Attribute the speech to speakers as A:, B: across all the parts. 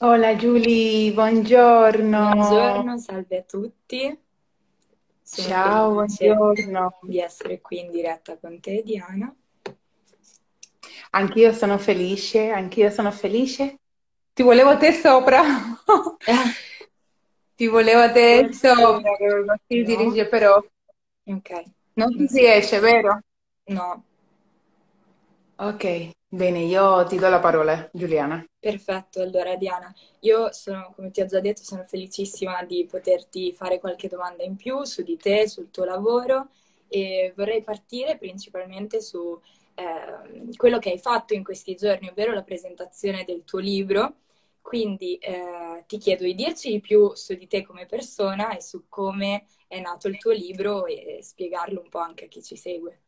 A: Hola Giulia, buongiorno.
B: Buongiorno, salve a tutti. Sono
A: Ciao, buongiorno.
B: di essere qui in diretta con te, Diana.
A: Anch'io sono felice, anch'io sono felice. Ti volevo te sopra. Ti volevo te
B: Forse
A: sopra,
B: no.
A: dirige, però
B: Ok,
A: non
B: non
A: si
B: si
A: riesce. vero?
B: No,
A: Ok, bene, io ti do la parola, Giuliana.
B: perfetto. Allora, Diana, io sono, come ti ho già detto, sono felicissima di poterti fare qualche domanda in più su di te, sul tuo lavoro e vorrei partire principalmente su ehm, quello che hai fatto in questi giorni, ovvero la presentazione del tuo libro. Quindi eh, ti chiedo di dirci di più su di te come persona e su come è nato il tuo libro e spiegarlo un po' anche a chi ci segue.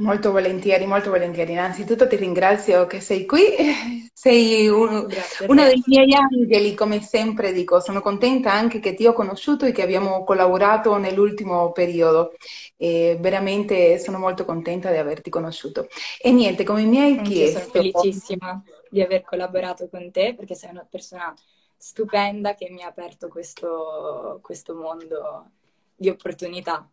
A: Molto volentieri, molto volentieri. Innanzitutto ti ringrazio che sei qui, sei un- uno dei miei angeli, come sempre dico. Sono contenta anche che ti ho conosciuto e che abbiamo collaborato nell'ultimo periodo. E veramente sono molto contenta di averti conosciuto. E niente, come mi hai
B: Anch'io sono
A: chiesto,
B: felicissima di aver collaborato con te perché sei una persona stupenda che mi ha aperto questo, questo mondo di opportunità.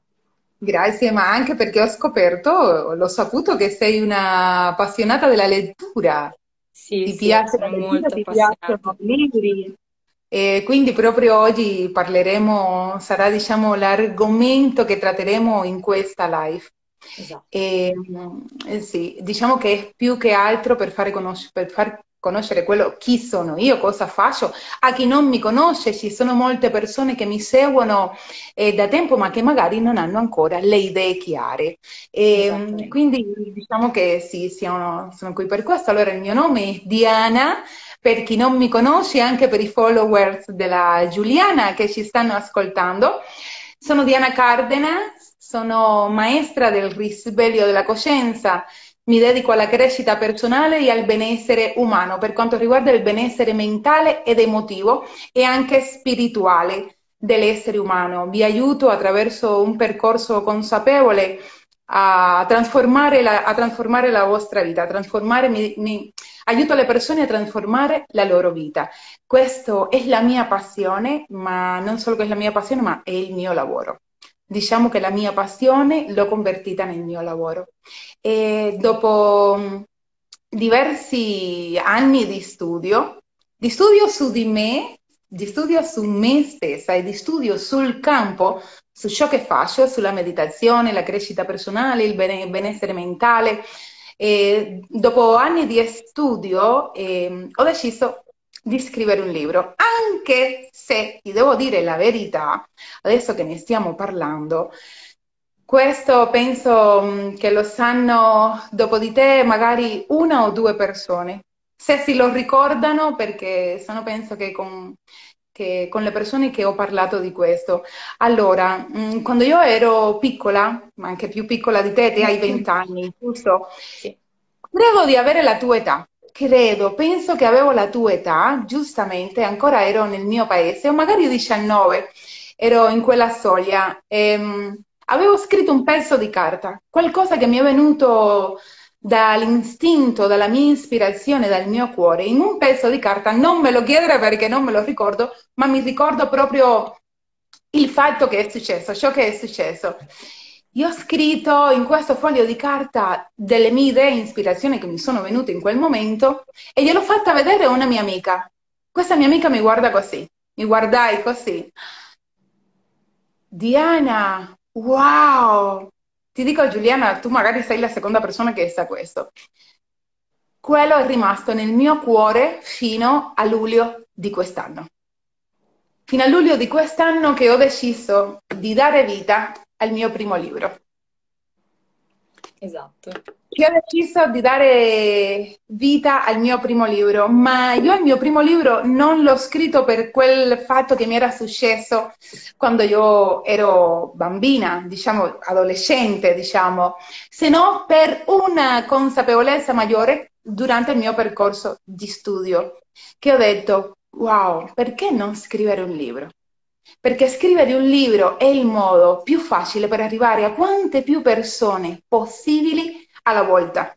A: Grazie, ma anche perché ho scoperto, l'ho saputo che sei una appassionata della lettura.
B: Sì,
A: Ti
B: sì,
A: piace
B: sono
A: lettura,
B: molto
A: ti piacciono i libri e quindi proprio oggi parleremo, sarà diciamo l'argomento che tratteremo in questa live.
B: Esatto.
A: E, mm, eh sì, diciamo che è più che altro per fare conosc- per far conoscere quello, chi sono io, cosa faccio. A chi non mi conosce, ci sono molte persone che mi seguono eh, da tempo, ma che magari non hanno ancora le idee chiare. E,
B: Esattamente.
A: quindi diciamo che sì, siamo- sono qui per questo. Allora, il mio nome è Diana, per chi non mi conosce, anche per i followers della Giuliana che ci stanno ascoltando. Sono Diana Cardenas, sono maestra del risveglio della coscienza. Mi dedico alla crescita personale e al benessere umano per quanto riguarda il benessere mentale ed emotivo e anche spirituale dell'essere umano. Vi aiuto attraverso un percorso consapevole a trasformare la, a trasformare la vostra vita, mi, mi- aiuto le persone a trasformare la loro vita. Questa è la mia passione, ma non solo che è la mia passione, ma è il mio lavoro. Diciamo che la mia passione l'ho convertita nel mio lavoro. E dopo mh, diversi anni di studio, di studio su di me, di studio su me stessa e di studio sul campo, su ciò che faccio, sulla meditazione, la crescita personale, il bene- benessere mentale, e dopo anni di studio ehm, ho deciso di scrivere un libro, anche se ti devo dire la verità, adesso che ne stiamo parlando, questo penso mh, che lo sanno dopo di te magari una o due persone, se si lo ricordano perché sono penso che con, che con le persone che ho parlato di questo. Allora, mh, quando io ero piccola, ma anche più piccola di te, te hai 20 anni, giusto?
B: Sì,
A: Credo di avere la tua età. Credo, penso che avevo la tua età, giustamente, ancora ero nel mio paese, o magari 19, ero in quella soglia. Ehm, avevo scritto un pezzo di carta, qualcosa che mi è venuto dall'istinto, dalla mia ispirazione, dal mio cuore. In un pezzo di carta, non me lo chiedere perché non me lo ricordo, ma mi ricordo proprio il fatto che è successo, ciò che è successo. Io ho scritto in questo foglio di carta delle mie idee e ispirazioni che mi sono venute in quel momento e gliel'ho fatta vedere a una mia amica. Questa mia amica mi guarda così, mi guardai così. Diana, wow! Ti dico Giuliana, tu magari sei la seconda persona che sa questo. Quello è rimasto nel mio cuore fino a luglio di quest'anno. Fino a luglio di quest'anno che ho deciso di dare vita al mio primo libro.
B: esatto.
A: Che ho deciso di dare vita al mio primo libro, ma io il mio primo libro non l'ho scritto per quel fatto che mi era successo quando io ero bambina, diciamo adolescente, diciamo, se no per una consapevolezza maggiore durante il mio percorso di studio, che ho detto, wow, perché non scrivere un libro? Perché scrivere un libro è il modo più facile per arrivare a quante più persone possibili alla volta.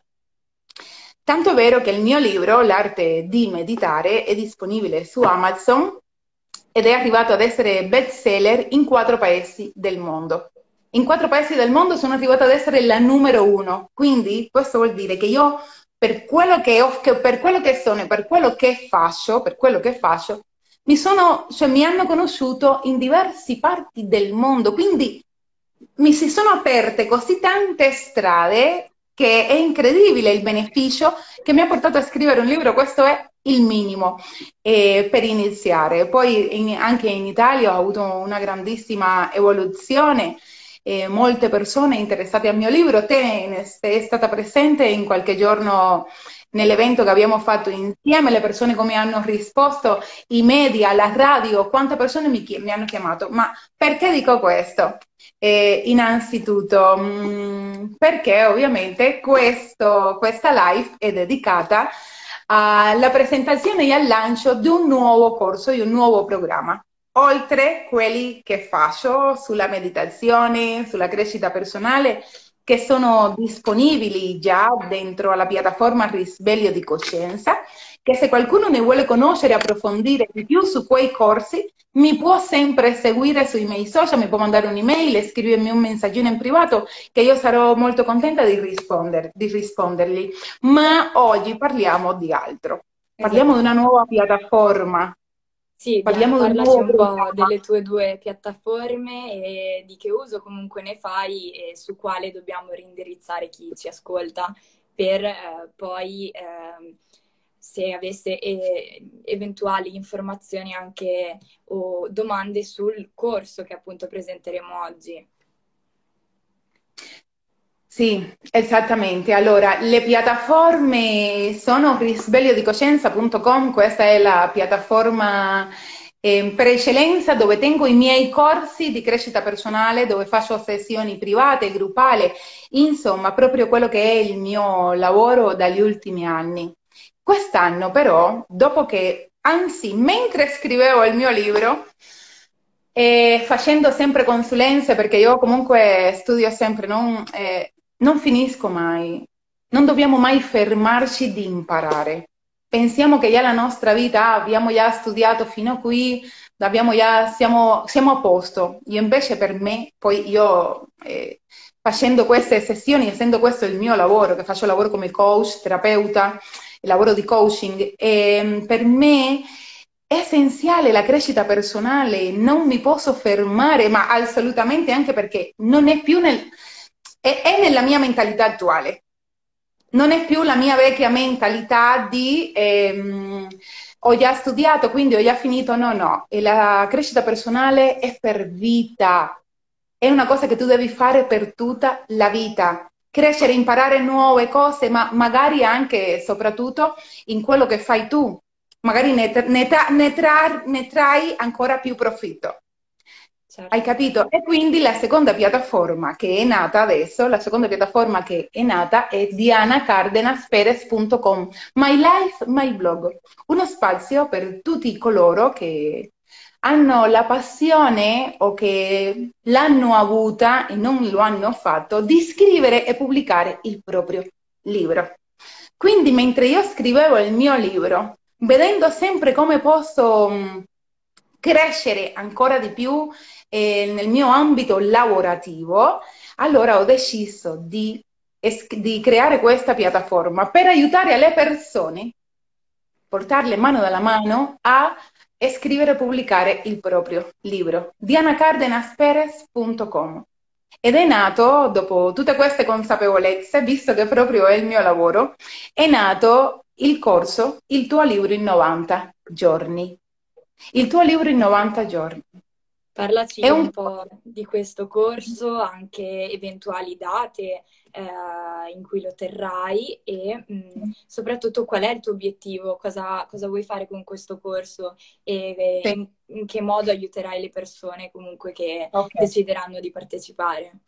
A: Tanto è vero che il mio libro, L'arte di meditare, è disponibile su Amazon ed è arrivato ad essere bestseller in quattro paesi del mondo. In quattro paesi del mondo sono arrivata ad essere la numero uno, quindi questo vuol dire che io per quello che, ho, per quello che sono e per quello che faccio, per quello che faccio, mi, sono, cioè, mi hanno conosciuto in diverse parti del mondo, quindi mi si sono aperte così tante strade che è incredibile il beneficio che mi ha portato a scrivere un libro, questo è il minimo eh, per iniziare. Poi in, anche in Italia ho avuto una grandissima evoluzione eh, molte persone interessate al mio libro. Te sei stata presente in qualche giorno nell'evento che abbiamo fatto insieme, le persone come hanno risposto, i media, la radio, quante persone mi, mi hanno chiamato. Ma perché dico questo? Eh, innanzitutto, mh, mm, perché ovviamente questo, questa live è dedicata alla presentazione e al lancio di un nuovo corso, di un nuovo programma oltre quelli che faccio sulla meditazione, sulla crescita personale, che sono disponibili già dentro la piattaforma Risveglio di Coscienza, che se qualcuno ne vuole conoscere e approfondire di più su quei corsi, mi può sempre seguire sui miei social, mi può mandare un'email, scrivermi un messaggino in privato che io sarò molto contenta di, risponder, di rispondergli. Ma oggi parliamo di altro. Parliamo di una nuova piattaforma
B: sì, Parliamo parlaci un po' delle tue due piattaforme e di che uso comunque ne fai e su quale dobbiamo reindirizzare chi ci ascolta per eh, poi eh, se avesse eh, eventuali informazioni anche o domande sul corso che appunto presenteremo oggi.
A: Sì, esattamente. Allora, le piattaforme sono risvegliodicoscienza.com, questa è la piattaforma eh, per eccellenza dove tengo i miei corsi di crescita personale, dove faccio sessioni private, gruppali, insomma, proprio quello che è il mio lavoro dagli ultimi anni. Quest'anno però, dopo che, anzi, mentre scrivevo il mio libro, e facendo sempre consulenze, perché io comunque studio sempre, non, eh, non finisco mai. Non dobbiamo mai fermarci di imparare. Pensiamo che già la nostra vita abbiamo già studiato fino a qui, già, siamo, siamo, a posto. Io invece per me, poi io eh, facendo queste sessioni, essendo questo il mio lavoro, che faccio lavoro come coach, terapeuta, lavoro di coaching, eh, per me è essenziale la crescita personale, non mi posso fermare, ma assolutamente anche perché non è più nel è, è nella mia mentalità attuale. Non è più la mia vecchia mentalità di ehm, ho già studiato, quindi ho già finito. No, no. E la crescita personale è per vita. È una cosa che tu devi fare per tutta la vita. Crescere, imparare nuove cose, ma magari anche e soprattutto in quello che fai tu. Magari ne, ne, ne, tra, ne trai ancora più profitto. Certo. Hai capito? E quindi la seconda piattaforma che è nata adesso, la seconda piattaforma che è nata è dianacardenasperez.com, My Life, My Blog, uno spazio per tutti coloro che hanno la passione o che l'hanno avuta e non lo hanno fatto di scrivere e pubblicare il proprio libro. Quindi mentre io scrivevo il mio libro, vedendo sempre come posso mm, crescere ancora di più eh, nel mio ambito lavorativo, allora ho deciso di, di creare questa piattaforma per aiutare le persone, portarle mano nella mano a scrivere e pubblicare il proprio libro. dianacardenasperez.com ed è nato, dopo tutte queste consapevolezze, visto che proprio è il mio lavoro, è nato il corso Il tuo libro in 90 giorni. Il tuo libro in 90 giorni.
B: Parlaci un... un... po' di questo corso, anche eventuali date eh, in cui lo terrai e mh, mm, soprattutto qual è il tuo obiettivo, cosa, cosa vuoi fare con questo corso e, sì. in, in, che modo aiuterai le persone comunque che okay. decideranno di partecipare.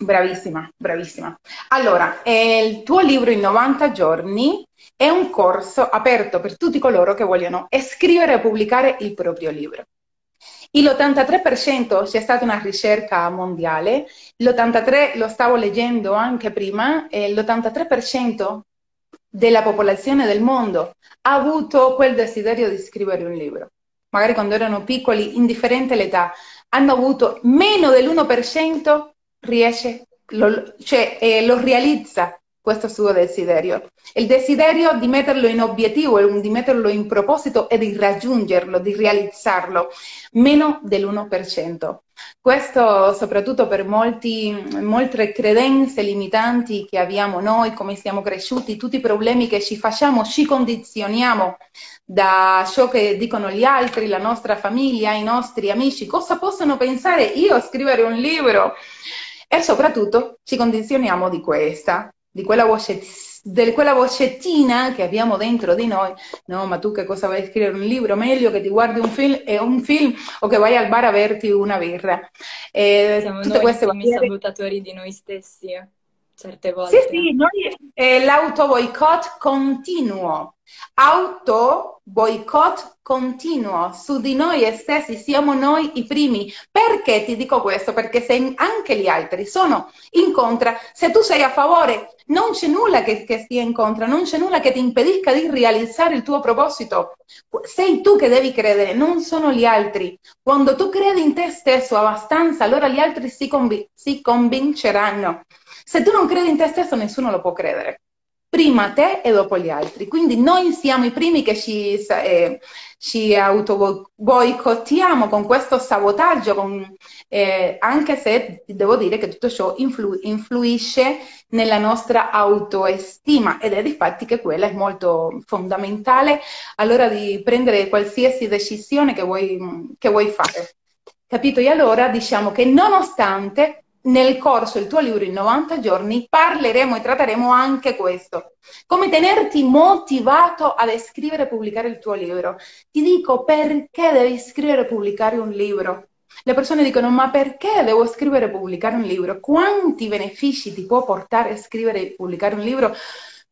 A: Bravissima, bravissima. Allora, eh, il tuo libro in 90 giorni è un corso aperto per tutti coloro che vogliono scrivere e pubblicare il proprio libro. L'83% c'è stata una ricerca mondiale, l'83% lo stavo leggendo anche prima, eh, l'83% della popolazione del mondo ha avuto quel desiderio di scrivere un libro. Magari quando erano piccoli, indifferente l'età, hanno avuto meno dell'1%, riesce, lo, cioè eh, lo realizza questo suo desiderio. Il desiderio di metterlo in obiettivo, di metterlo in proposito e di raggiungerlo, di realizzarlo, meno dell'1%. Questo soprattutto per molti, molte credenze limitanti che abbiamo noi, come siamo cresciuti, tutti i problemi che ci facciamo, ci condizioniamo da ciò che dicono gli altri, la nostra famiglia, i nostri amici, cosa possono pensare io a scrivere un libro? E soprattutto ci condizioniamo di questa, di quella, voce, di quella vocettina che abbiamo dentro di noi, no, ma tu che cosa vai a scrivere un libro? Meglio che ti guardi un film, eh, un film o che vai al bar a berti una birra.
B: Eh, Siamo tutte noi queste barriere... sabutatori di noi stessi, certe volte.
A: Sì, sì, noi, eh, l'auto boicott continuo Auto boicott continuo su di noi stessi, siamo noi i primi. Perché ti dico questo? Perché se anche gli altri sono in contra, se tu sei a favore, non c'è nulla che, che stia in contra, non c'è nulla che ti impedisca di realizzare il tuo proposito. Sei tu che devi credere, non sono gli altri. Quando tu credi in te stesso abbastanza, allora gli altri si, conv- si convinceranno. Se tu non credi in te stesso, nessuno lo può credere prima te e dopo gli altri. Quindi noi siamo i primi che ci, eh, ci auto-boicottiamo con questo sabotaggio, con, eh, anche se devo dire che tutto ciò influ- influisce nella nostra autoestima ed è di fatti che quella è molto fondamentale all'ora di prendere qualsiasi decisione che vuoi, che vuoi fare. Capito? E allora diciamo che nonostante nel corso del tuo libro in 90 giorni parleremo e tratteremo anche questo. Come tenerti motivato ad scrivere e pubblicare il tuo libro. Ti dico perché devi scrivere e pubblicare un libro. Le persone dicono ma perché devo scrivere e pubblicare un libro? Quanti benefici ti può portare a scrivere e pubblicare un libro?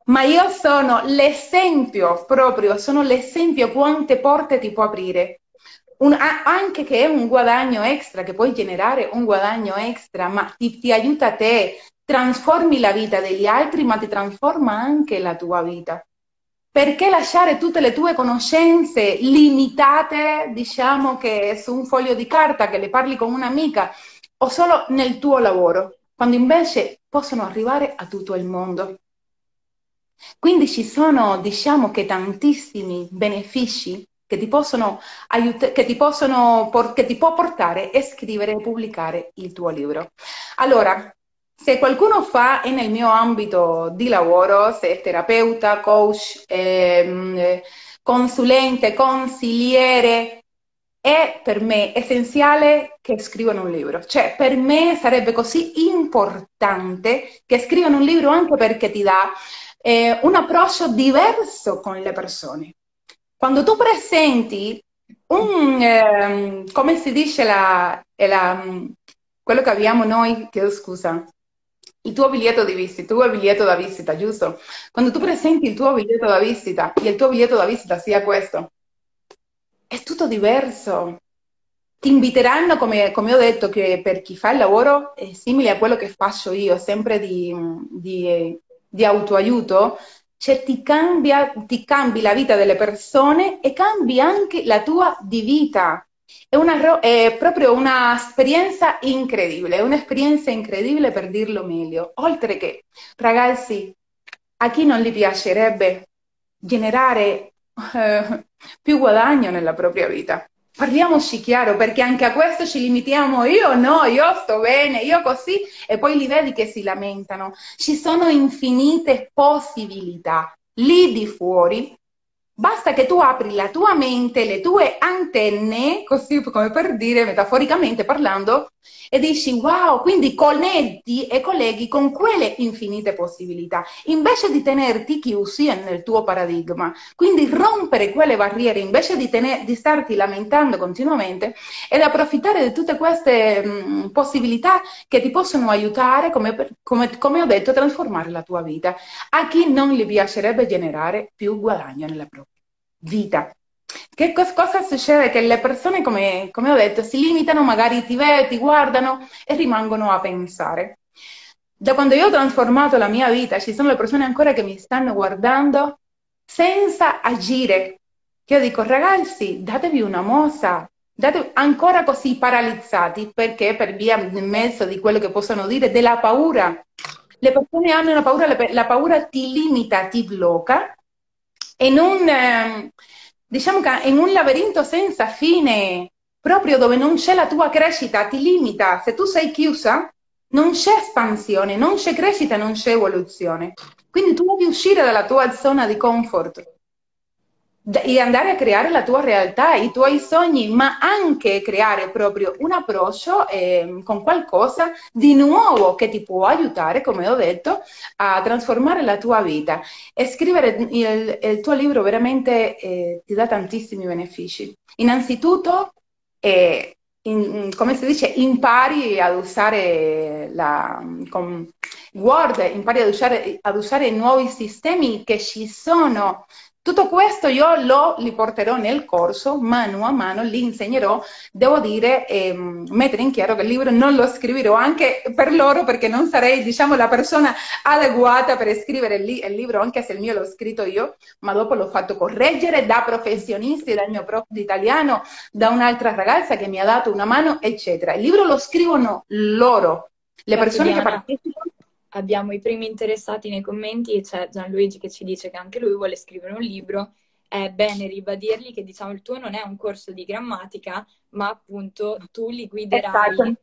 A: Ma io sono l'esempio proprio, sono l'esempio quante porte ti può aprire un, anche che è un guadagno extra, che puoi generare un guadagno extra, ma ti, ti aiuta a te, trasformi la vita degli altri, ma ti trasforma anche la tua vita. Perché lasciare tutte le tue conoscenze limitate, diciamo che su un foglio di carta che le parli con un'amica o solo nel tuo lavoro, quando invece possono arrivare a tutto il mondo? Quindi ci sono, diciamo che tantissimi benefici che ti possono aiutare, che ti possono, che ti può portare a scrivere e pubblicare il tuo libro. Allora, se qualcuno fa è nel mio ambito di lavoro, se è terapeuta, coach, ehm, consulente, consigliere, è per me essenziale che scrivano un libro. Cioè, per me sarebbe così importante che scrivano un libro anche perché ti dà eh, un approccio diverso con le persone. Quando tu presenti un, eh, come si dice, la, la, quello che abbiamo noi, chiedo scusa, il tuo biglietto di visita, il tuo biglietto da visita, giusto? Quando tu presenti il tuo biglietto da visita e il tuo biglietto da visita sia questo, è tutto diverso. Ti inviteranno, come, come ho detto, che per chi fa il lavoro è simile a quello che faccio io, sempre di, di, di autoaiuto, cioè ti, cambia, ti cambi la vita delle persone e cambi anche la tua di vita. È, una, è proprio un'esperienza incredibile, un'esperienza incredibile per dirlo meglio. Oltre che, ragazzi, a chi non gli piacerebbe generare eh, più guadagno nella propria vita? Parliamoci chiaro, perché anche a questo ci limitiamo. Io no, io sto bene, io così, e poi li vedi che si lamentano. Ci sono infinite possibilità lì di fuori Basta che tu apri la tua mente, le tue antenne, così come per dire, metaforicamente parlando, e dici wow, quindi connetti e colleghi con quelle infinite possibilità, invece di tenerti chiusi nel tuo paradigma. Quindi rompere quelle barriere, invece di, tener, di starti lamentando continuamente, ed approfittare di tutte queste mh, possibilità che ti possono aiutare, come, come, come ho detto, a trasformare la tua vita. A chi non gli piacerebbe generare più guadagno nella propria vita. Che cosa succede? Che le persone, come, come ho detto, si limitano, magari ti vedono, ti guardano e rimangono a pensare. Da quando io ho trasformato la mia vita, ci sono le persone ancora che mi stanno guardando senza agire. Io dico, ragazzi, datevi una mossa, date ancora così paralizzati perché per via nel mezzo di quello che possono dire della paura. Le persone hanno una paura, la paura ti limita, ti blocca non, eh, diciamo che in un labirinto senza fine, proprio dove non c'è la tua crescita, ti limita. Se tu sei chiusa, non c'è espansione, non c'è crescita, non c'è evoluzione. Quindi tu devi uscire dalla tua zona di comfort e andare a creare la tua realtà, i tuoi sogni, ma anche creare proprio un approccio eh, con qualcosa di nuovo che ti può aiutare, come ho detto, a trasformare la tua vita. E scrivere il, il tuo libro veramente eh, ti dà tantissimi benefici. Innanzitutto, eh, in, come si dice, impari ad usare la, con Word, impari ad usare, ad usare nuovi sistemi che ci sono tutto questo io lo li porterò nel corso, mano a mano, li insegnerò. Devo dire, ehm, mettere in chiaro che il libro non lo scriverò anche per loro perché non sarei, diciamo, la persona adeguata per scrivere il, il libro, anche se il mio l'ho scritto io, ma dopo l'ho fatto correggere da professionisti, dal mio prof di italiano, da un'altra ragazza che mi ha dato una mano, eccetera. Il libro lo scrivono loro, le persone che partecipano
B: abbiamo i primi interessati nei commenti e c'è Gianluigi che ci dice che anche lui vuole scrivere un libro. È bene ribadirgli che diciamo il tuo non è un corso di grammatica, ma appunto tu li guiderai.
A: Esatto.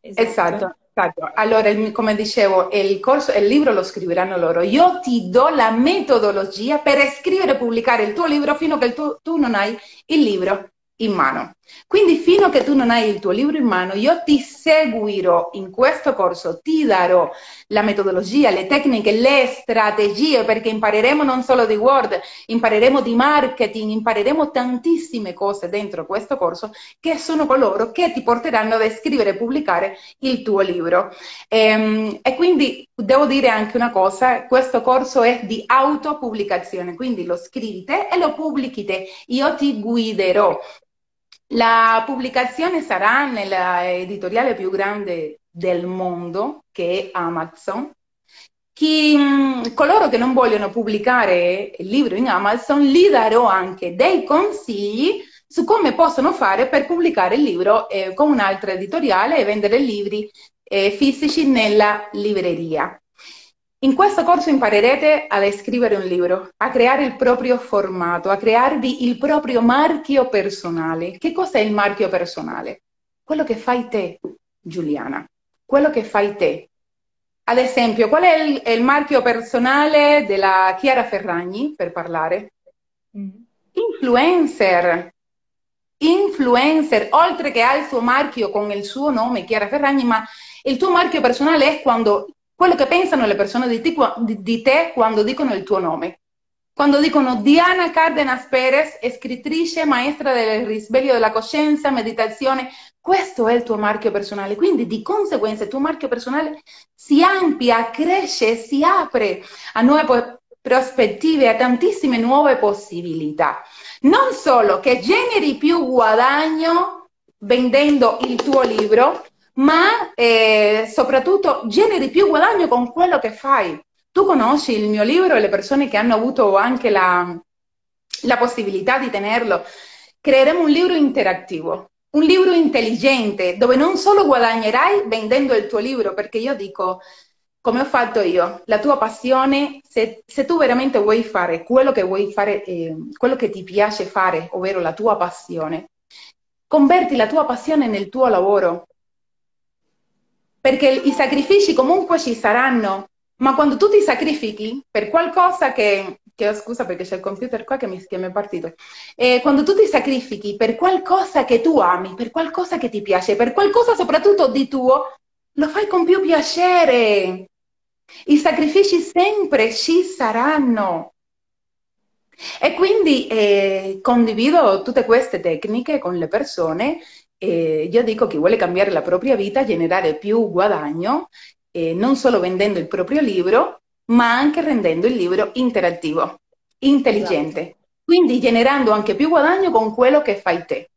A: Esatto. esatto. esatto. Allora, come dicevo, il, corso, il libro lo scriveranno loro. Io ti do la metodologia per scrivere e pubblicare il tuo libro fino a che tu, tu non hai il libro in mano. Quindi fino a che tu non hai il tuo libro in mano, io ti seguirò in questo corso, ti darò la metodologia, le tecniche, le strategie, perché impareremo non solo di Word, impareremo di marketing, impareremo tantissime cose dentro questo corso che sono coloro che ti porteranno ad scrivere e pubblicare il tuo libro. E, ehm, e quindi devo dire anche una cosa, questo corso è di autopubblicazione, quindi lo scrivi te e lo pubblichi te. Io ti guiderò la pubblicazione sarà nell'editoriale più grande del mondo, che è Amazon. Chi, mm, coloro che non vogliono pubblicare il libro in Amazon, gli darò anche dei consigli su come possono fare per pubblicare il libro eh, con un'altra editoriale e vendere libri eh, fisici nella libreria. In questo corso imparerete a scrivere un libro, a creare il proprio formato, a crearvi il proprio marchio personale. Che cos'è il marchio personale? Quello che fai te, Giuliana, quello che fai te. Ad esempio, qual è il, il marchio personale della Chiara Ferragni, per parlare? Mm. Influencer. Influencer, oltre che ha il suo marchio con il suo nome, Chiara Ferragni, ma il tuo marchio personale è quando quello che pensano le persone di te, di te quando dicono il tuo nome. Quando dicono Diana Cardenas Perez, scrittrice, maestra del risveglio della coscienza, meditazione, questo è il tuo marchio personale. Quindi di conseguenza il tuo marchio personale si amplia, cresce, si apre a nuove prospettive, a tantissime nuove possibilità. Non solo che generi più guadagno vendendo il tuo libro, ma eh, soprattutto generi più guadagno con quello che fai. Tu conosci il mio libro e le persone che hanno avuto anche la, la possibilità di tenerlo. Creeremo un libro interattivo, un libro intelligente, dove non solo guadagnerai vendendo il tuo libro, perché io dico, come ho fatto io, la tua passione, se, se tu veramente vuoi fare quello che vuoi fare, eh, quello che ti piace fare, ovvero la tua passione, converti la tua passione nel tuo lavoro, perché i sacrifici comunque ci saranno, ma quando tu ti sacrifichi per qualcosa che, che scusa perché c'è il computer qua che mi, che mi è partito, eh, quando tu ti sacrifichi per qualcosa che tu ami, per qualcosa che ti piace, per qualcosa soprattutto di tuo, lo fai con più piacere. I sacrifici sempre ci saranno. E quindi eh, condivido tutte queste tecniche con le persone eh, io dico che vuole cambiare la propria vita, generare più guadagno, eh, non solo vendendo il proprio libro, ma anche rendendo il libro interattivo, intelligente. Esatto. Quindi generando anche più guadagno con quello che fai te,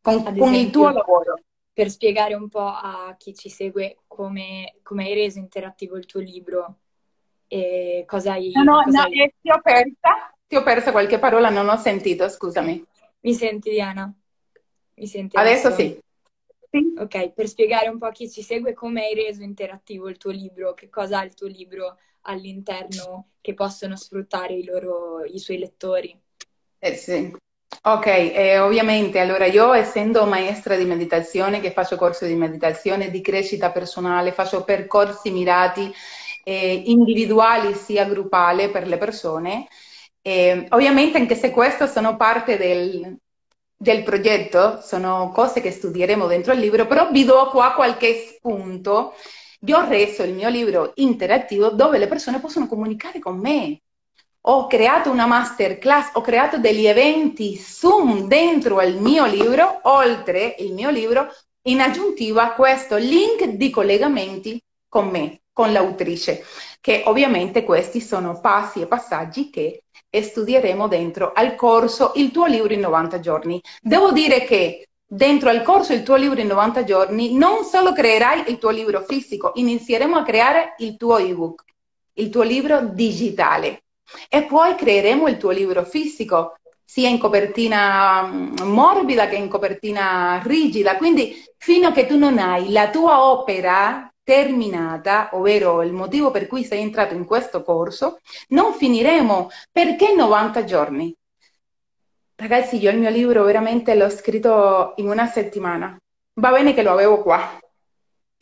A: con, con il tuo lavoro.
B: per spiegare un po' a chi ci segue come, come hai reso interattivo il tuo libro e cosa hai...
A: No, no,
B: cosa
A: no
B: hai...
A: eh, ti ho persa, ti ho persa qualche parola, non ho sentito, scusami.
B: Mi senti Diana? Mi senti
A: adesso? Adesso sì.
B: sì. Ok, per spiegare un po' a chi ci segue come hai reso interattivo il tuo libro, che cosa ha il tuo libro all'interno che possono sfruttare i, loro, i suoi lettori.
A: Eh sì. Ok, eh, ovviamente, allora io essendo maestra di meditazione, che faccio corso di meditazione, di crescita personale, faccio percorsi mirati eh, individuali sia gruppali per le persone, eh, ovviamente anche se questo sono parte del, del progetto, sono cose che studieremo dentro il libro, però vi do qua qualche spunto. Vi ho reso il mio libro interattivo dove le persone possono comunicare con me, ho creato una masterclass, ho creato degli eventi Zoom dentro il mio libro, oltre il mio libro, in aggiuntiva a questo link di collegamenti con me, con l'autrice, che ovviamente questi sono passi e passaggi che studieremo dentro al corso Il tuo libro in 90 giorni. Devo dire che dentro al corso Il tuo libro in 90 giorni non solo creerai il tuo libro fisico, inizieremo a creare il tuo ebook, il tuo libro digitale e poi creeremo il tuo libro fisico, sia in copertina mm, morbida che in copertina rigida. Quindi fino a che tu non hai la tua opera terminata, ovvero il motivo per cui sei entrato in questo corso, non finiremo. Perché 90 giorni? Ragazzi, io il mio libro veramente l'ho scritto in una settimana. Va bene che lo avevo qua.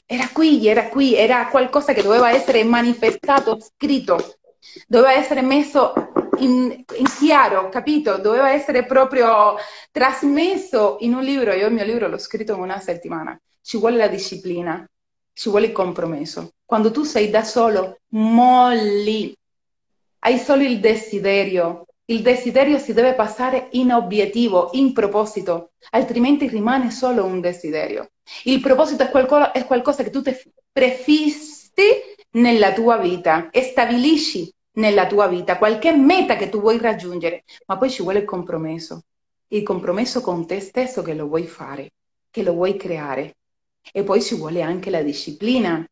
A: Era qui, era qui, era qualcosa che doveva essere manifestato, scritto doveva essere messo in, in, chiaro, capito? Doveva essere proprio trasmesso in un libro. Io il mio libro l'ho scritto in una settimana. Ci vuole la disciplina, ci vuole il compromesso. Quando tu sei da solo, molli. Hai solo il desiderio. Il desiderio si deve passare in obiettivo, in proposito, altrimenti rimane solo un desiderio. Il proposito è qualcosa, è qualcosa che tu ti prefissi nella tua vita e stabilisci nella tua vita qualche meta che tu vuoi raggiungere, ma poi ci vuole il compromesso, il compromesso con te stesso che lo vuoi fare, che lo vuoi creare. E poi ci vuole anche la disciplina.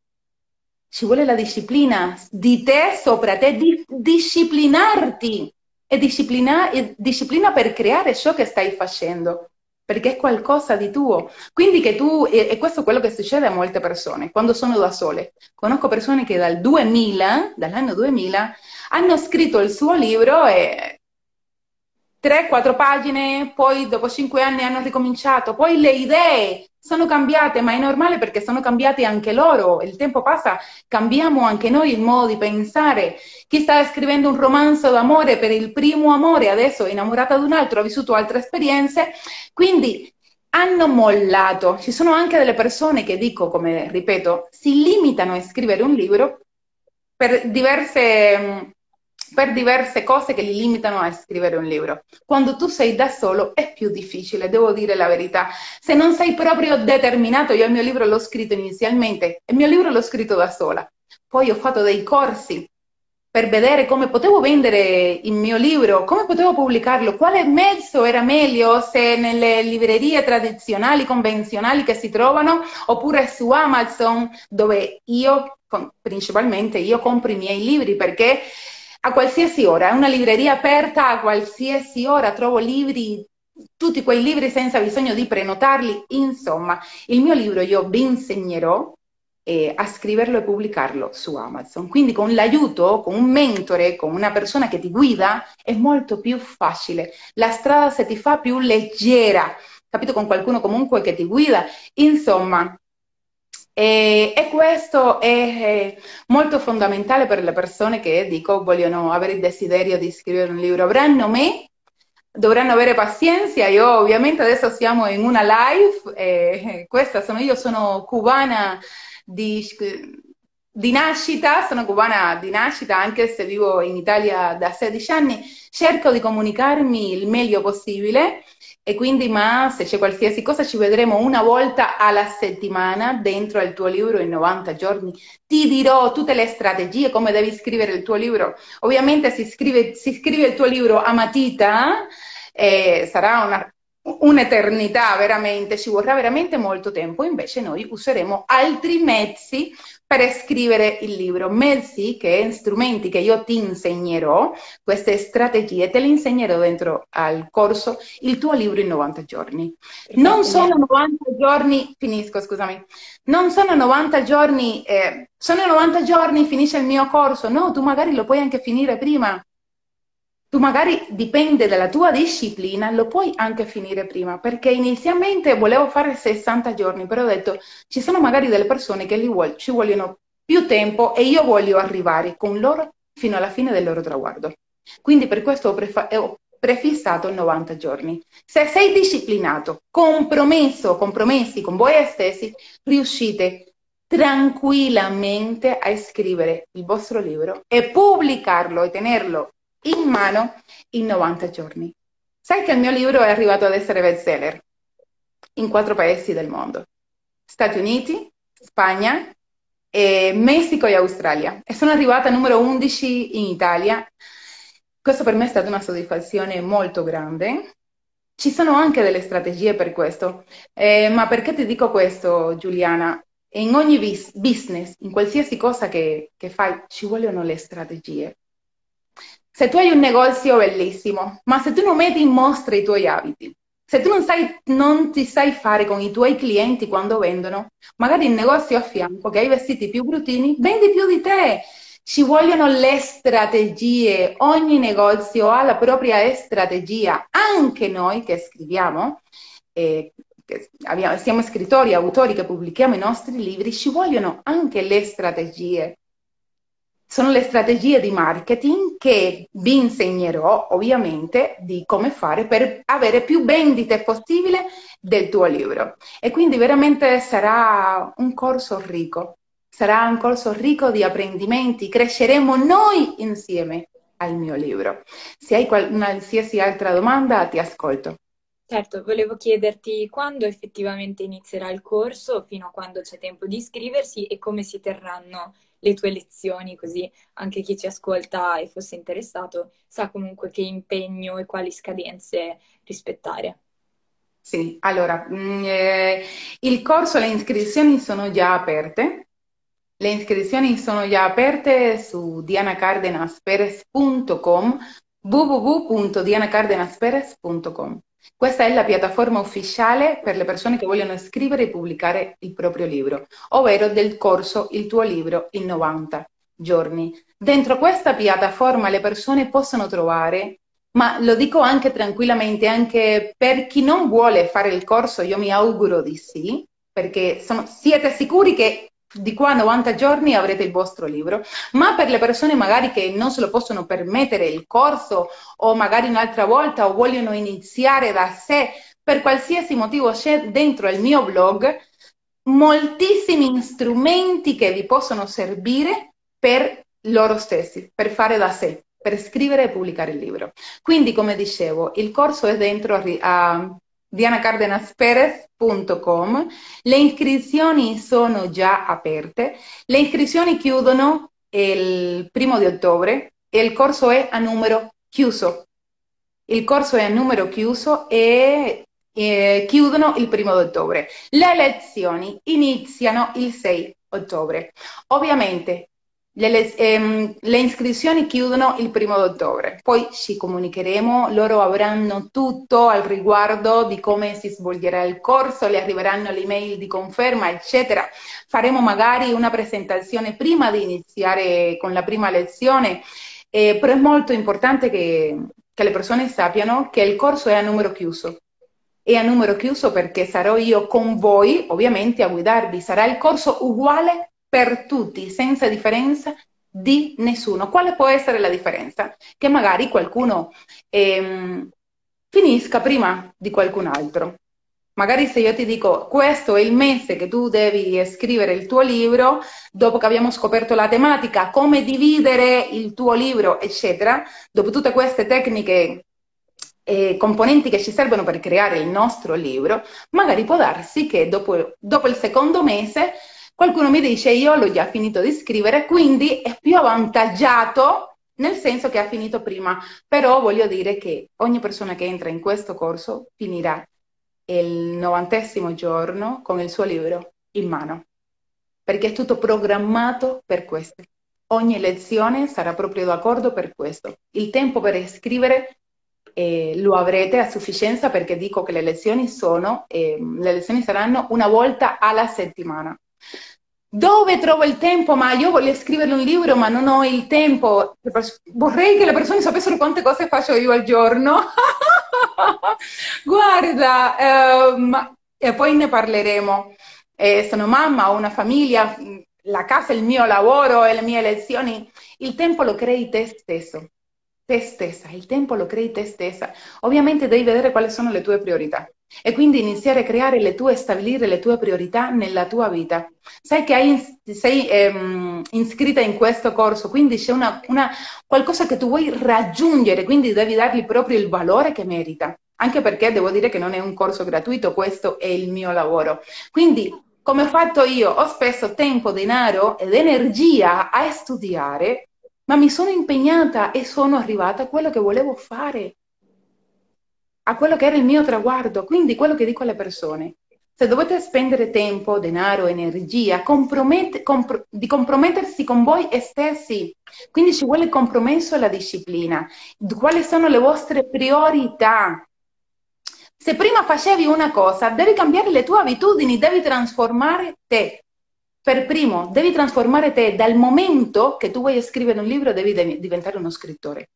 A: Ci vuole la disciplina di te sopra te, di disciplinarti e disciplina, e disciplina per creare ciò che stai facendo perché è qualcosa di tuo. Quindi che tu, e, questo è quello che succede a molte persone quando sono da sole. Conosco persone che dal 2000, dall'anno 2000, hanno scritto il suo libro e 3-4 pagine, poi dopo 5 anni hanno ricominciato, poi le idee sono cambiate, ma è normale perché sono cambiati anche loro, il tempo passa, cambiamo anche noi il modo di pensare. Chi sta scrivendo un romanzo d'amore per il primo amore, adesso è innamorata di un altro, ha vissuto altre esperienze, quindi hanno mollato. Ci sono anche delle persone che dico, come ripeto, si limitano a scrivere un libro per diverse per diverse cose che li limitano a scrivere un libro. Quando tu sei da solo è più difficile, devo dire la verità. Se non sei proprio determinato, io il mio libro l'ho scritto inizialmente, il mio libro l'ho scritto da sola. Poi ho fatto dei corsi per vedere come potevo vendere il mio libro, come potevo pubblicarlo, quale mezzo era meglio, se nelle librerie tradizionali, convenzionali che si trovano, oppure su Amazon, dove io, principalmente, io compro i miei libri perché a qualsiasi ora, è una libreria aperta a qualsiasi ora, trovo libri, tutti quei libri senza bisogno di prenotarli, insomma, il mio libro io vi insegnerò eh, a scriverlo e pubblicarlo su Amazon. Quindi con l'aiuto, con un mentore, con una persona che ti guida, è molto più facile. La strada se ti fa più leggera, capito? Con qualcuno comunque che ti guida. Insomma, e, e, questo è molto fondamentale per le persone che dico vogliono avere il desiderio di scrivere un libro. Avranno me, dovranno avere pazienza. Io ovviamente adesso siamo in una live, eh, questa sono io, sono cubana di, di nascita, sono cubana di nascita anche se vivo in Italia da 16 anni, cerco di comunicarmi il meglio possibile e quindi, ma se c'è qualsiasi cosa, ci vedremo una volta alla settimana dentro al tuo libro in 90 giorni. Ti dirò tutte le strategie, come devi scrivere il tuo libro. Ovviamente si scrive, si scrive il tuo libro a matita, eh, sarà una, un'eternità veramente, ci vorrà veramente molto tempo, invece noi useremo altri mezzi per scrivere il libro, mezzi che strumenti che io ti insegnerò, queste strategie te le insegnerò dentro al corso Il tuo libro in 90 giorni. Non sono 90 giorni, finisco scusami, non sono 90 giorni, eh, sono 90 giorni, finisce il mio corso, no, tu magari lo puoi anche finire prima, tu magari dipende dalla tua disciplina, lo puoi anche finire prima, perché inizialmente volevo fare 60 giorni, però ho detto ci sono magari delle persone che vuol, ci vogliono più tempo e io voglio arrivare con loro fino alla fine del loro traguardo. Quindi per questo ho, prefa- ho prefissato 90 giorni. Se sei disciplinato, compromesso, compromessi con voi stessi, riuscite tranquillamente a scrivere il vostro libro e pubblicarlo e tenerlo in mano in 90 giorni. Sai che il mio libro è arrivato ad essere bestseller in quattro paesi del mondo. Stati Uniti, Spagna, e Messico e Australia. E sono arrivata numero 11 in Italia. Questo per me è stata una soddisfazione molto grande. Ci sono anche delle strategie per questo. Eh, ma perché ti dico questo, Giuliana? In ogni business, in qualsiasi cosa che, che fai, ci vogliono le strategie. Se tu hai un negozio bellissimo, ma se tu non metti in mostra i tuoi abiti, se tu non, sai, non ti sai fare con i tuoi clienti quando vendono, magari il negozio a fianco che hai vestiti più bruttini, vendi più di te. Ci vogliono le strategie, ogni negozio ha la propria strategia, anche noi che scriviamo, eh, che abbiamo, siamo scrittori, autori che pubblichiamo i nostri libri, ci vogliono anche le strategie sono le strategie di marketing che vi insegnerò ovviamente di come fare per avere più vendite possibile del tuo libro. E quindi veramente sarà un corso ricco, sarà un corso ricco di apprendimenti, cresceremo noi insieme al mio libro. Se hai qualsiasi altra domanda ti ascolto.
B: Certo, volevo chiederti quando effettivamente inizierà il corso, fino a quando c'è tempo di iscriversi e come si terranno le tue lezioni, così anche chi ci ascolta e fosse interessato sa comunque che impegno e quali scadenze rispettare.
A: Sì, allora, mm, eh, il corso, le iscrizioni sono già aperte. Le iscrizioni sono già aperte su dianacardenasperez.com www.dianacardenasperez.com questa è la piattaforma ufficiale per le persone che vogliono scrivere e pubblicare il proprio libro, ovvero del corso Il tuo libro in 90 giorni. Dentro questa piattaforma le persone possono trovare, ma lo dico anche tranquillamente, anche per chi non vuole fare il corso, io mi auguro di sì, perché sono, siete sicuri che di qua a 90 giorni avrete il vostro libro, ma per le persone magari che non se lo possono permettere il corso o magari un'altra volta o vogliono iniziare da sé, per qualsiasi motivo c'è dentro il mio blog moltissimi strumenti che vi possono servire per loro stessi, per fare da sé, per scrivere e pubblicare il libro. Quindi, come dicevo, il corso è dentro a, a dianacardenasperez.com. Le iscrizioni sono già aperte. Le iscrizioni chiudono il primo di ottobre e il corso è a numero chiuso. Il corso è a numero chiuso e eh, chiudono il primo di ottobre. Le lezioni iniziano il 6 ottobre. Ovviamente le, ehm, le, iscrizioni chiudono il primo ottobre, poi ci comunicheremo, loro avranno tutto al riguardo di come si svolgerà il corso, le arriveranno le email di conferma, eccetera. Faremo magari una presentazione prima di iniziare con la prima lezione, eh, però è molto importante che, che le persone sappiano che il corso è a numero chiuso. È a numero chiuso perché sarò io con voi, ovviamente, a guidarvi. Sarà il corso uguale per tutti, senza differenza di nessuno. Quale può essere la differenza? Che magari qualcuno ehm, finisca prima di qualcun altro. Magari se io ti dico questo è il mese che tu devi scrivere il tuo libro, dopo che abbiamo scoperto la tematica, come dividere il tuo libro, eccetera, dopo tutte queste tecniche e componenti che ci servono per creare il nostro libro, magari può darsi che dopo, dopo il secondo mese Qualcuno mi dice io l'ho già finito di scrivere, quindi è più avvantaggiato nel senso che ha finito prima, però voglio dire che ogni persona che entra in questo corso finirà il novantesimo giorno con il suo libro in mano, perché è tutto programmato per questo. Ogni lezione sarà proprio d'accordo per questo. Il tempo per scrivere eh, lo avrete a sufficienza perché dico che le lezioni sono, eh, le lezioni saranno una volta alla settimana. Dove trovo il tempo? Ma io voglio scrivere un libro, ma non ho il tempo. Vorrei che le persone sapessero quante cose faccio io al giorno. Guarda, ehm, e poi ne parleremo. Eh, sono mamma, ho una famiglia, la casa è il mio lavoro le mie lezioni. Il tempo lo crei te stesso te stessa, il tempo lo crei te stessa. Ovviamente devi vedere quali sono le tue priorità e quindi iniziare a creare le tue, stabilire le tue priorità nella tua vita. Sai che hai, sei ehm, iscritta in questo corso, quindi c'è una, una, qualcosa che tu vuoi raggiungere, quindi devi dargli proprio il valore che merita. Anche perché devo dire che non è un corso gratuito, questo è il mio lavoro. Quindi come ho fatto io, ho speso tempo, denaro ed energia a studiare ma mi sono impegnata e sono arrivata a quello che volevo fare, a quello che era il mio traguardo. Quindi quello che dico alle persone, se dovete spendere tempo, denaro, energia, compromette, compr- di compromettersi con voi stessi, quindi ci vuole il compromesso e la disciplina. Quali sono le vostre priorità? Se prima facevi una cosa, devi cambiare le tue abitudini, devi trasformare te per primo, devi trasformare te dal momento che tu vuoi scrivere un libro, devi diventare uno scrittore.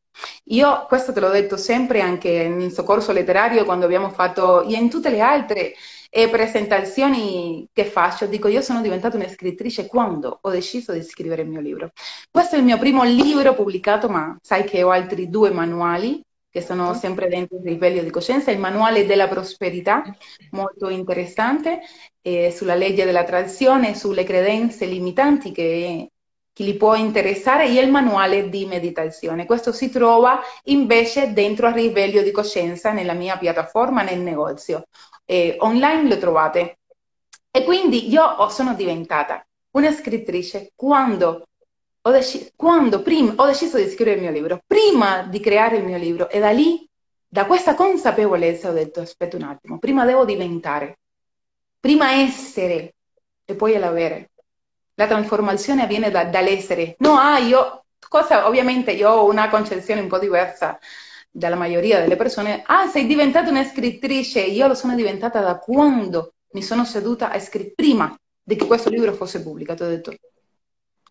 A: Io questo te l'ho detto sempre anche nel soccorso letterario quando abbiamo fatto, e in tutte le altre eh, presentazioni che faccio, dico io sono diventata una scrittrice quando ho deciso di scrivere il mio libro. Questo è il mio primo libro pubblicato, ma sai che ho altri due manuali che sono sempre dentro il risveglio di coscienza, il manuale della prosperità, molto interessante, eh, sulla legge della tradizione, sulle credenze limitanti che chi li può interessare e il manuale di meditazione. Questo si trova invece dentro al risveglio di coscienza nella mia piattaforma nel negozio. Eh, online lo trovate. E quindi io sono diventata una scrittrice quando ho, dec- quando prima, ho deciso di scrivere il mio libro, prima di creare il mio libro, e da lì, da questa consapevolezza, ho detto: aspetta un attimo, prima devo diventare, prima essere e poi l'avere. La trasformazione avviene da, dall'essere. No, ah, io, cosa, ovviamente io ho una concezione un po' diversa dalla maggioria delle persone. Ah, sei diventata una scrittrice. Io lo sono diventata da quando mi sono seduta a scrivere, prima di che questo libro fosse pubblicato. Ho detto,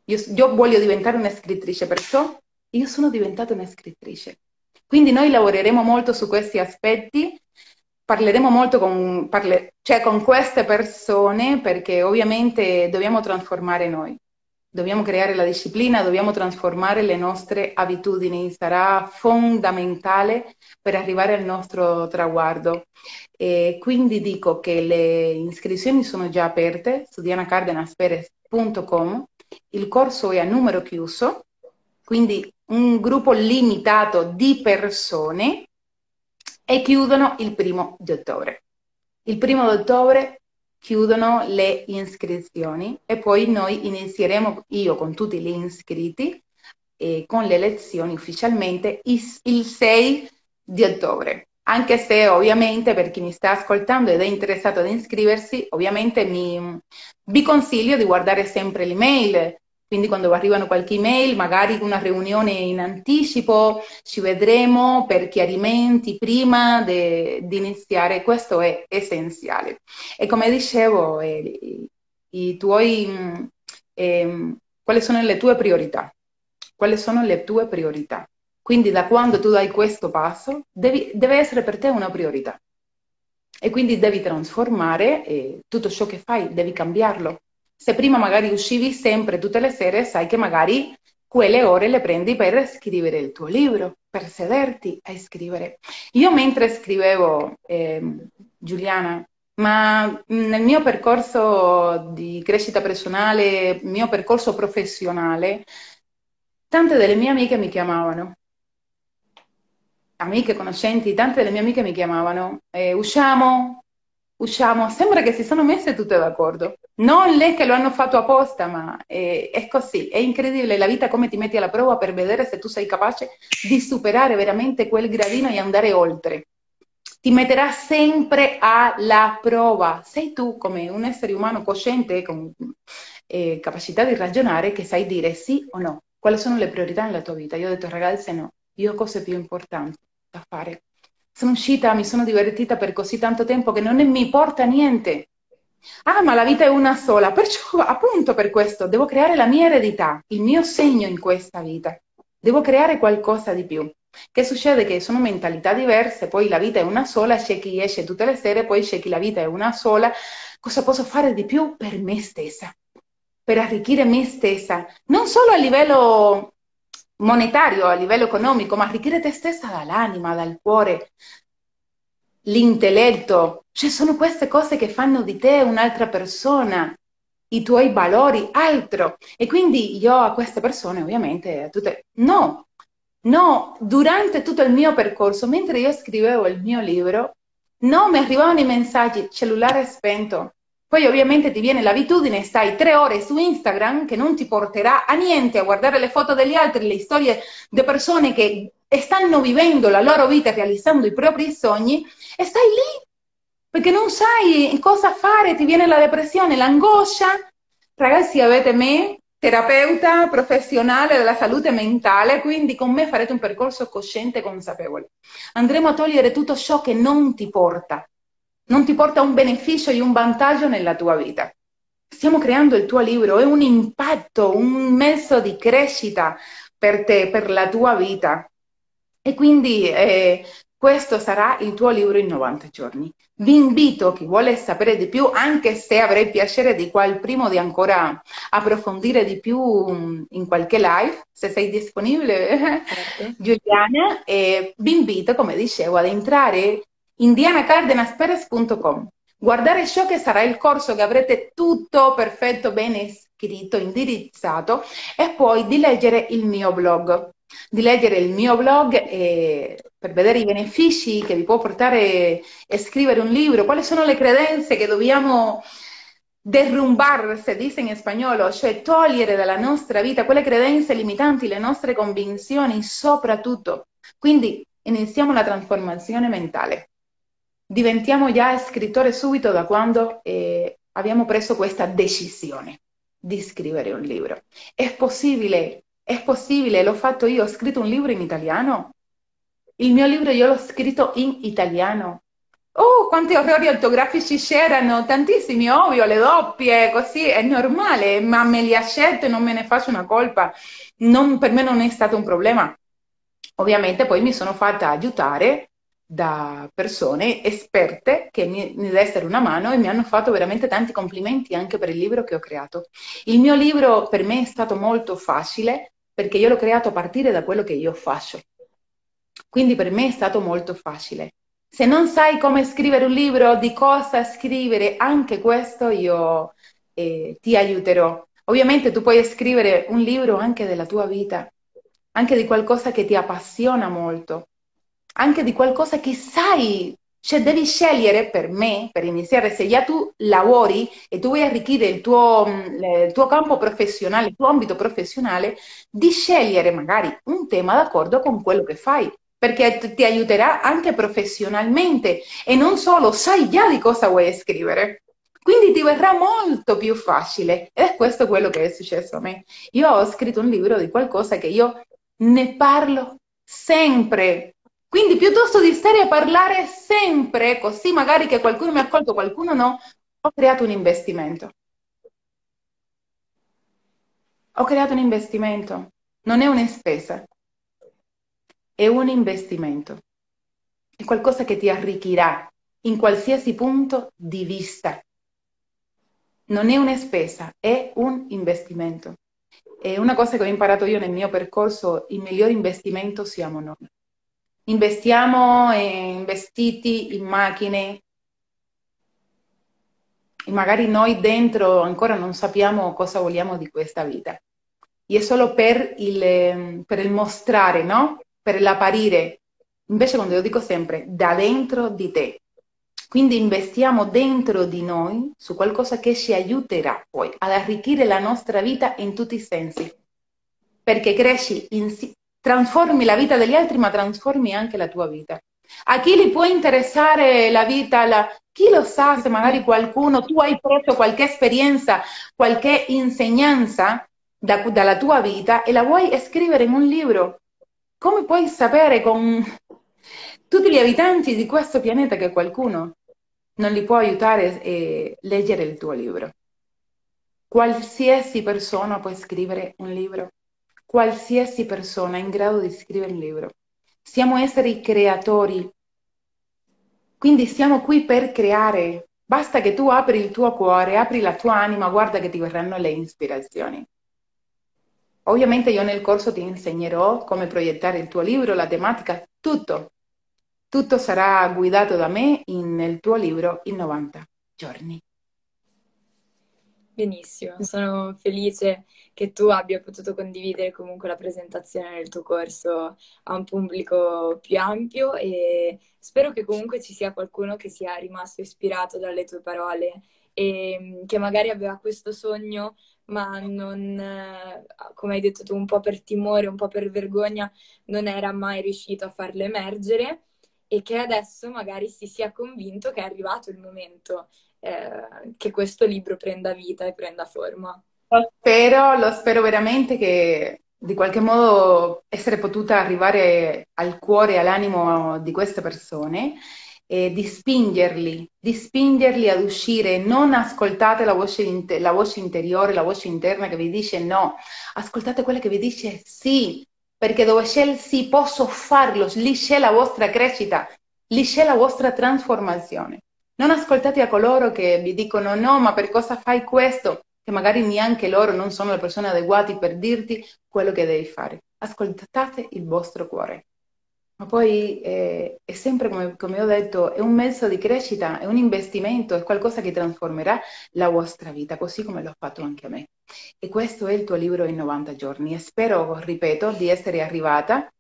A: io, io voglio diventare una scrittrice, perciò io sono diventata una scrittrice. Quindi noi lavoreremo molto su questi aspetti, parleremo molto con, parle, cioè con queste persone perché ovviamente dobbiamo trasformare noi, dobbiamo creare la disciplina, dobbiamo trasformare le nostre abitudini, sarà fondamentale per arrivare al nostro traguardo. E quindi dico che le iscrizioni sono già aperte su dianacardenasperez.com il corso è a numero chiuso, quindi un gruppo limitato di persone e chiudono il primo di ottobre. Il primo di ottobre chiudono le iscrizioni e poi noi inizieremo, io con tutti gli iscritti, eh, con le lezioni ufficialmente il 6 di ottobre. Anche se ovviamente per chi mi sta ascoltando ed è interessato ad iscriversi, ovviamente mi, vi consiglio di guardare sempre l'email, quindi quando arrivano qualche email, magari una riunione in anticipo, ci vedremo per chiarimenti prima di iniziare, questo è essenziale. E come dicevo, eh, i tuoi, eh, quali sono le tue priorità? Quali sono le tue priorità? Quindi da quando tu dai questo passo, devi, deve essere per te una priorità. E quindi devi trasformare eh, tutto ciò che fai, devi cambiarlo. Se prima magari uscivi sempre tutte le sere, sai che magari quelle ore le prendi per scrivere il tuo libro, per sederti a scrivere. Io mentre scrivevo, eh, Giuliana, ma nel mio percorso di crescita personale, mio percorso professionale, tante delle mie amiche mi chiamavano amiche, conoscenti, tante delle mie amiche mi chiamavano, eh, usciamo, usciamo, sembra che si sono messe tutte d'accordo. Non le che lo hanno fatto apposta, ma è, è, così, è incredibile la vita come ti metti alla prova per vedere se tu sei capace di superare veramente quel gradino e andare oltre. ti metterà sempre alla prova. Sei tu come un essere umano cosciente con eh, capacità di ragionare che sai dire sì o no. Quali sono le priorità nella tua vita? Io ho detto ragazze no, io ho cose più importanti da fare. Sono uscita, mi sono divertita per così tanto tempo che non mi porta niente. Ah, ma la vita è una sola, perciò appunto per questo devo creare la mia eredità, il mio segno in questa vita. Devo creare qualcosa di più. Che succede? Che sono mentalità diverse, poi la vita è una sola, c'è chi esce tutte le sere, poi c'è chi la vita è una sola. Cosa posso fare di più per me stessa? Per arricchire me stessa, non solo a livello monetario, a livello economico, ma arricchire te stessa dall'anima, dal cuore, l'intelletto. Cioè sono queste cose che fanno di te un'altra persona, i tuoi valori, altro. E quindi io a queste persone, ovviamente, a tutte, no, no, durante tutto il mio percorso, mentre io scrivevo il mio libro, no, mi arrivavano i messaggi, cellulare spento. Poi ovviamente ti viene l'abitudine, stai tre ore su Instagram che non ti porterà a niente, a guardare le foto degli altri, le storie di persone che stanno vivendo la loro vita realizzando i propri sogni e stai lì perché non sai cosa fare, ti viene la depressione, l'angoscia. Ragazzi, avete me, terapeuta professionale della salute mentale, quindi con me farete un percorso cosciente e consapevole. Andremo a togliere tutto ciò che non ti porta, non ti porta un beneficio e un vantaggio nella tua vita. Stiamo creando il tuo libro, è un impatto, un mezzo di crescita per te, per la tua vita. E quindi eh, questo sarà il tuo libro in 90 giorni. Vi invito, chi vuole sapere di più, anche se avrei piacere di qua il primo di ancora approfondire di più mm, in qualche live, se sei disponibile, certo. Giuliana, eh, vi invito, come dicevo, ad entrare in dianacardenasperes.com, guardare ciò che sarà il corso che avrete tutto perfetto, bene scritto, indirizzato e poi di leggere il mio blog di leggere il mio blog e, per vedere i benefici che vi può portare a scrivere un libro, quali sono le credenze che dobbiamo derrumbar, se dice in spagnolo, cioè togliere dalla nostra vita quelle credenze limitanti, le nostre convinzioni soprattutto. Quindi iniziamo la trasformazione mentale. Diventiamo già scrittori subito da quando eh, abbiamo preso questa decisione di scrivere un libro. È possibile è possibile, l'ho fatto io, ho scritto un libro in italiano. Il mio libro io l'ho scritto in italiano. Oh, quanti errori ortografici c'erano, tantissimi, ovvio, le doppie, così, è normale, ma me li accetto e non me ne faccio una colpa. Non, per me non è stato un problema. Ovviamente poi mi sono fatta aiutare da persone esperte che mi, mi dessero una mano e mi hanno fatto veramente tanti complimenti anche per il libro che ho creato. Il mio libro per me è stato molto facile perché io l'ho creato a partire da quello che io faccio. Quindi per me è stato molto facile. Se non sai come scrivere un libro, di cosa scrivere, anche questo io eh, ti aiuterò. Ovviamente tu puoi scrivere un libro anche della tua vita, anche di qualcosa che ti appassiona molto, anche di qualcosa che sai cioè devi scegliere per me, per iniziare, se già tu lavori e tu vuoi arricchire il tuo, mm, il tuo campo professionale, il tuo ambito professionale, di scegliere magari un tema d'accordo con quello che fai, perché ti aiuterà anche professionalmente e non solo, sai già di cosa vuoi scrivere. Quindi ti verrà molto più facile ed è questo quello che è successo a me. Io ho scritto un libro di qualcosa che io ne parlo sempre, quindi piuttosto di stare a parlare sempre, così magari che qualcuno mi ha accolto, qualcuno no, ho creato un investimento. Ho creato un investimento, non è una spesa, è un investimento. È qualcosa che ti arricchirà in qualsiasi punto di vista. Non è una spesa, è un investimento. È una cosa che ho imparato io nel mio percorso, il miglior investimento siamo noi investiamo in vestiti, in macchine, e magari noi dentro ancora non sappiamo cosa vogliamo di questa vita. E è solo per il, per il mostrare, no? Per l'apparire. Invece, quando io dico sempre, da dentro di te. Quindi investiamo dentro di noi su qualcosa che ci aiuterà poi ad arricchire la nostra vita in tutti i sensi. Perché cresci in, trasformi la vita degli altri, ma trasformi anche la tua vita. A chi gli può interessare la vita, la... chi lo sa se magari qualcuno, tu hai preso qualche esperienza, qualche insegnanza da, dalla tua vita e la vuoi scrivere in un libro? Come puoi sapere con tutti gli abitanti di questo pianeta che qualcuno non li può aiutare a leggere il tuo libro? Qualsiasi persona può scrivere un libro, qualsiasi persona in grado di scrivere un libro. Siamo esseri creatori, quindi siamo qui per creare. Basta che tu apri il tuo cuore, apri la tua anima, guarda che ti verranno le ispirazioni. Ovviamente io nel corso ti insegnerò come proiettare il tuo libro, la tematica, tutto. Tutto sarà guidato da me nel tuo libro in 90 giorni.
B: Benissimo, sono felice che tu abbia potuto condividere comunque la presentazione del tuo corso a un pubblico più ampio e spero che comunque ci sia qualcuno che sia rimasto ispirato dalle tue parole e mm, che magari aveva questo sogno ma non, come hai detto tu, un po' per timore, un po' per vergogna, non era mai riuscito a farlo emergere e che adesso magari si sia convinto che è arrivato il momento eh, che questo libro prenda vita e prenda forma.
A: Lo spero, lo spero veramente che di qualche modo essere potuta arrivare al cuore e all'animo di queste persone e di spingerli, di spingerli ad uscire. Non ascoltate la voce, la voce interiore, la voce interna che vi dice no, ascoltate quella che vi dice sì, perché dove c'è il sì posso farlo, lì c'è la vostra crescita, lì c'è la vostra trasformazione. Non ascoltate a coloro che vi dicono no, ma per cosa fai questo? Che magari neanche loro non sono le persone adeguate per dirti quello che devi fare. Ascoltate il vostro cuore. Ma poi eh, è sempre, come, come, ho detto, è un mezzo di crescita, è un investimento, è qualcosa che trasformerà la vostra vita, così come l'ho fatto anche a me. E questo è il tuo libro in 90 giorni. E spero, ripeto, di essere arrivata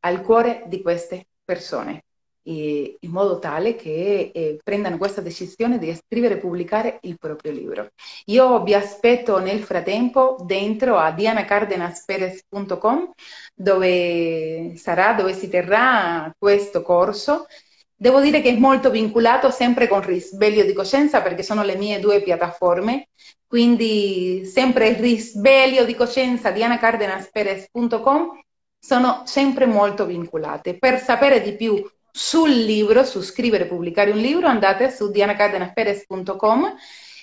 A: al cuore di queste persone in modo tale che eh, prendano questa decisione di scrivere e pubblicare il proprio libro. Io vi aspetto nel frattempo dentro a dianacardenasperez.com dove sarà, dove si terrà questo corso. Devo dire che è molto vincolato sempre con Risveglio di Coscienza perché sono le mie due piattaforme, quindi sempre Risveglio di Coscienza, dianacardenasperez.com sono sempre molto vincolate. Per sapere di più sul libro, su scrivere e pubblicare un libro, andate su dianacardenasperez.com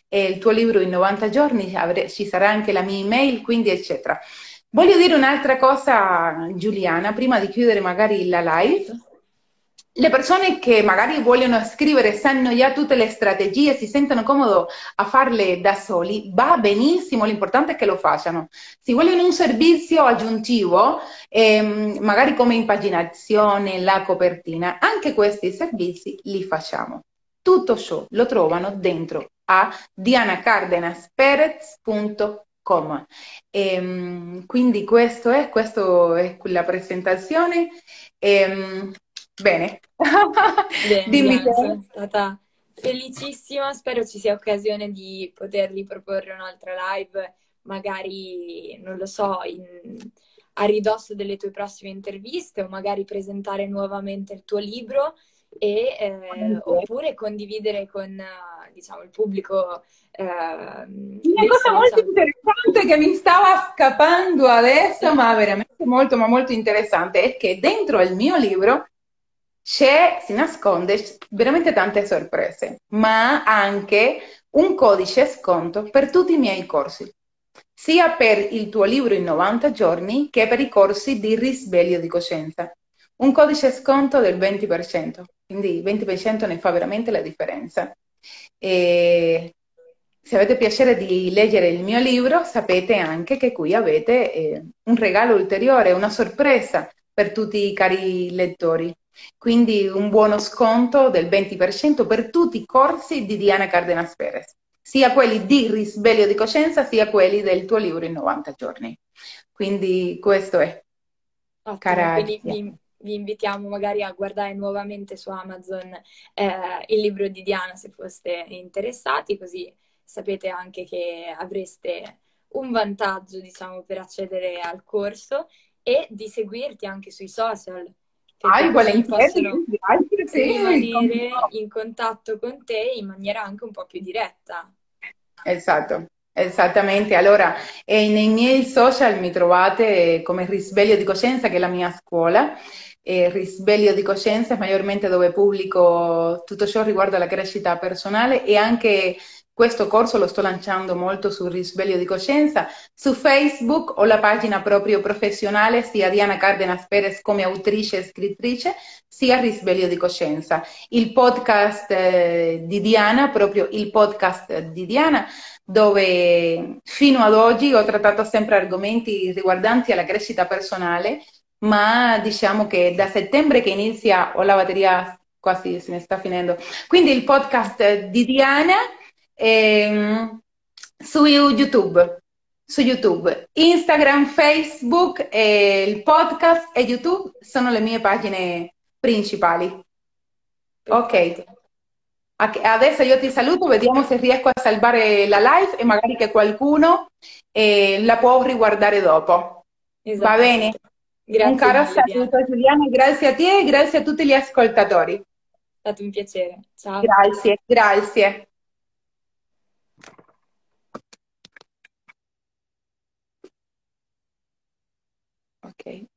A: e il tuo libro in 90 giorni, ci sarà anche la mia email, quindi eccetera. Voglio dire un'altra cosa, Giuliana, prima di chiudere magari la live le persone che magari vogliono scrivere sanno già tutte le strategie, si sentono comodo a farle da soli, va benissimo, l'importante è che lo facciano. Se vogliono un servizio aggiuntivo, ehm, magari come impaginazione, la copertina, anche questi servizi li facciamo. Tutto ciò lo trovano dentro a dianacardenasperez.com. Ehm, quindi questo è, questo è la presentazione. Ehm, Bene.
B: Bene Dimmi Diana, sono stata felicissima, spero ci sia occasione di poter riproporre un'altra live, magari, non lo so, in, a ridosso delle tue prossime interviste o magari presentare nuovamente il tuo libro e, eh, oppure condividere con diciamo, il pubblico. Eh,
A: Una cosa molto interessante che mi stava scappando adesso, ma veramente molto, ma molto interessante, è che dentro il mio libro c'è, si nasconde veramente tante sorprese, ma anche un codice sconto per tutti i miei corsi, sia per il tuo libro in 90 giorni che per i corsi di risveglio di coscienza. Un codice sconto del 20%, quindi il 20% ne fa veramente la differenza. E se avete piacere di leggere il mio libro, sapete anche che qui avete eh, un regalo ulteriore, una sorpresa per tutti i cari lettori. Quindi un buono sconto del 20% per tutti i corsi di Diana Cardenas Perez, sia quelli di risveglio di coscienza, sia quelli del tuo libro in 90 giorni. Quindi questo è.
B: Ottimo, cara quindi vi, vi, invitiamo magari a guardare nuovamente su Amazon eh, il libro di Diana se foste interessati, così sapete anche che avreste un vantaggio, diciamo, per accedere al corso e di seguirti anche sui social Grazie, sì, rimanere in contatto con te in maniera anche un po' più diretta.
A: Esatto. Esattamente, allora nei miei social mi trovate come Risveglio di Coscienza, che è la mia scuola, e Risveglio di Coscienza maggiormente dove pubblico tutto ciò riguardo alla crescita personale e anche questo corso lo sto lanciando molto sul risveglio di coscienza. Su Facebook ho la pagina proprio professionale, sia Diana Cardenas Perez come autrice e scrittrice, sia Risveglio di coscienza. Il podcast eh, di Diana, proprio il podcast di Diana, dove fino ad oggi ho trattato sempre argomenti riguardanti alla crescita personale, ma diciamo che da settembre che inizia ho la batteria quasi se ne sta finendo. Quindi il podcast di Diana ehm, su YouTube, su YouTube, Instagram, Facebook, il podcast e YouTube sono le mie pagine principali. Ok. Adesso io ti saluto, vediamo se riesco a salvare la live e magari che qualcuno eh, la può riguardare dopo. Esatto. Va bene? Grazie un caro saluto Giuliana, grazie a te e grazie a tutti gli ascoltatori. È
B: stato un piacere. Ciao.
A: Grazie, grazie. Okay.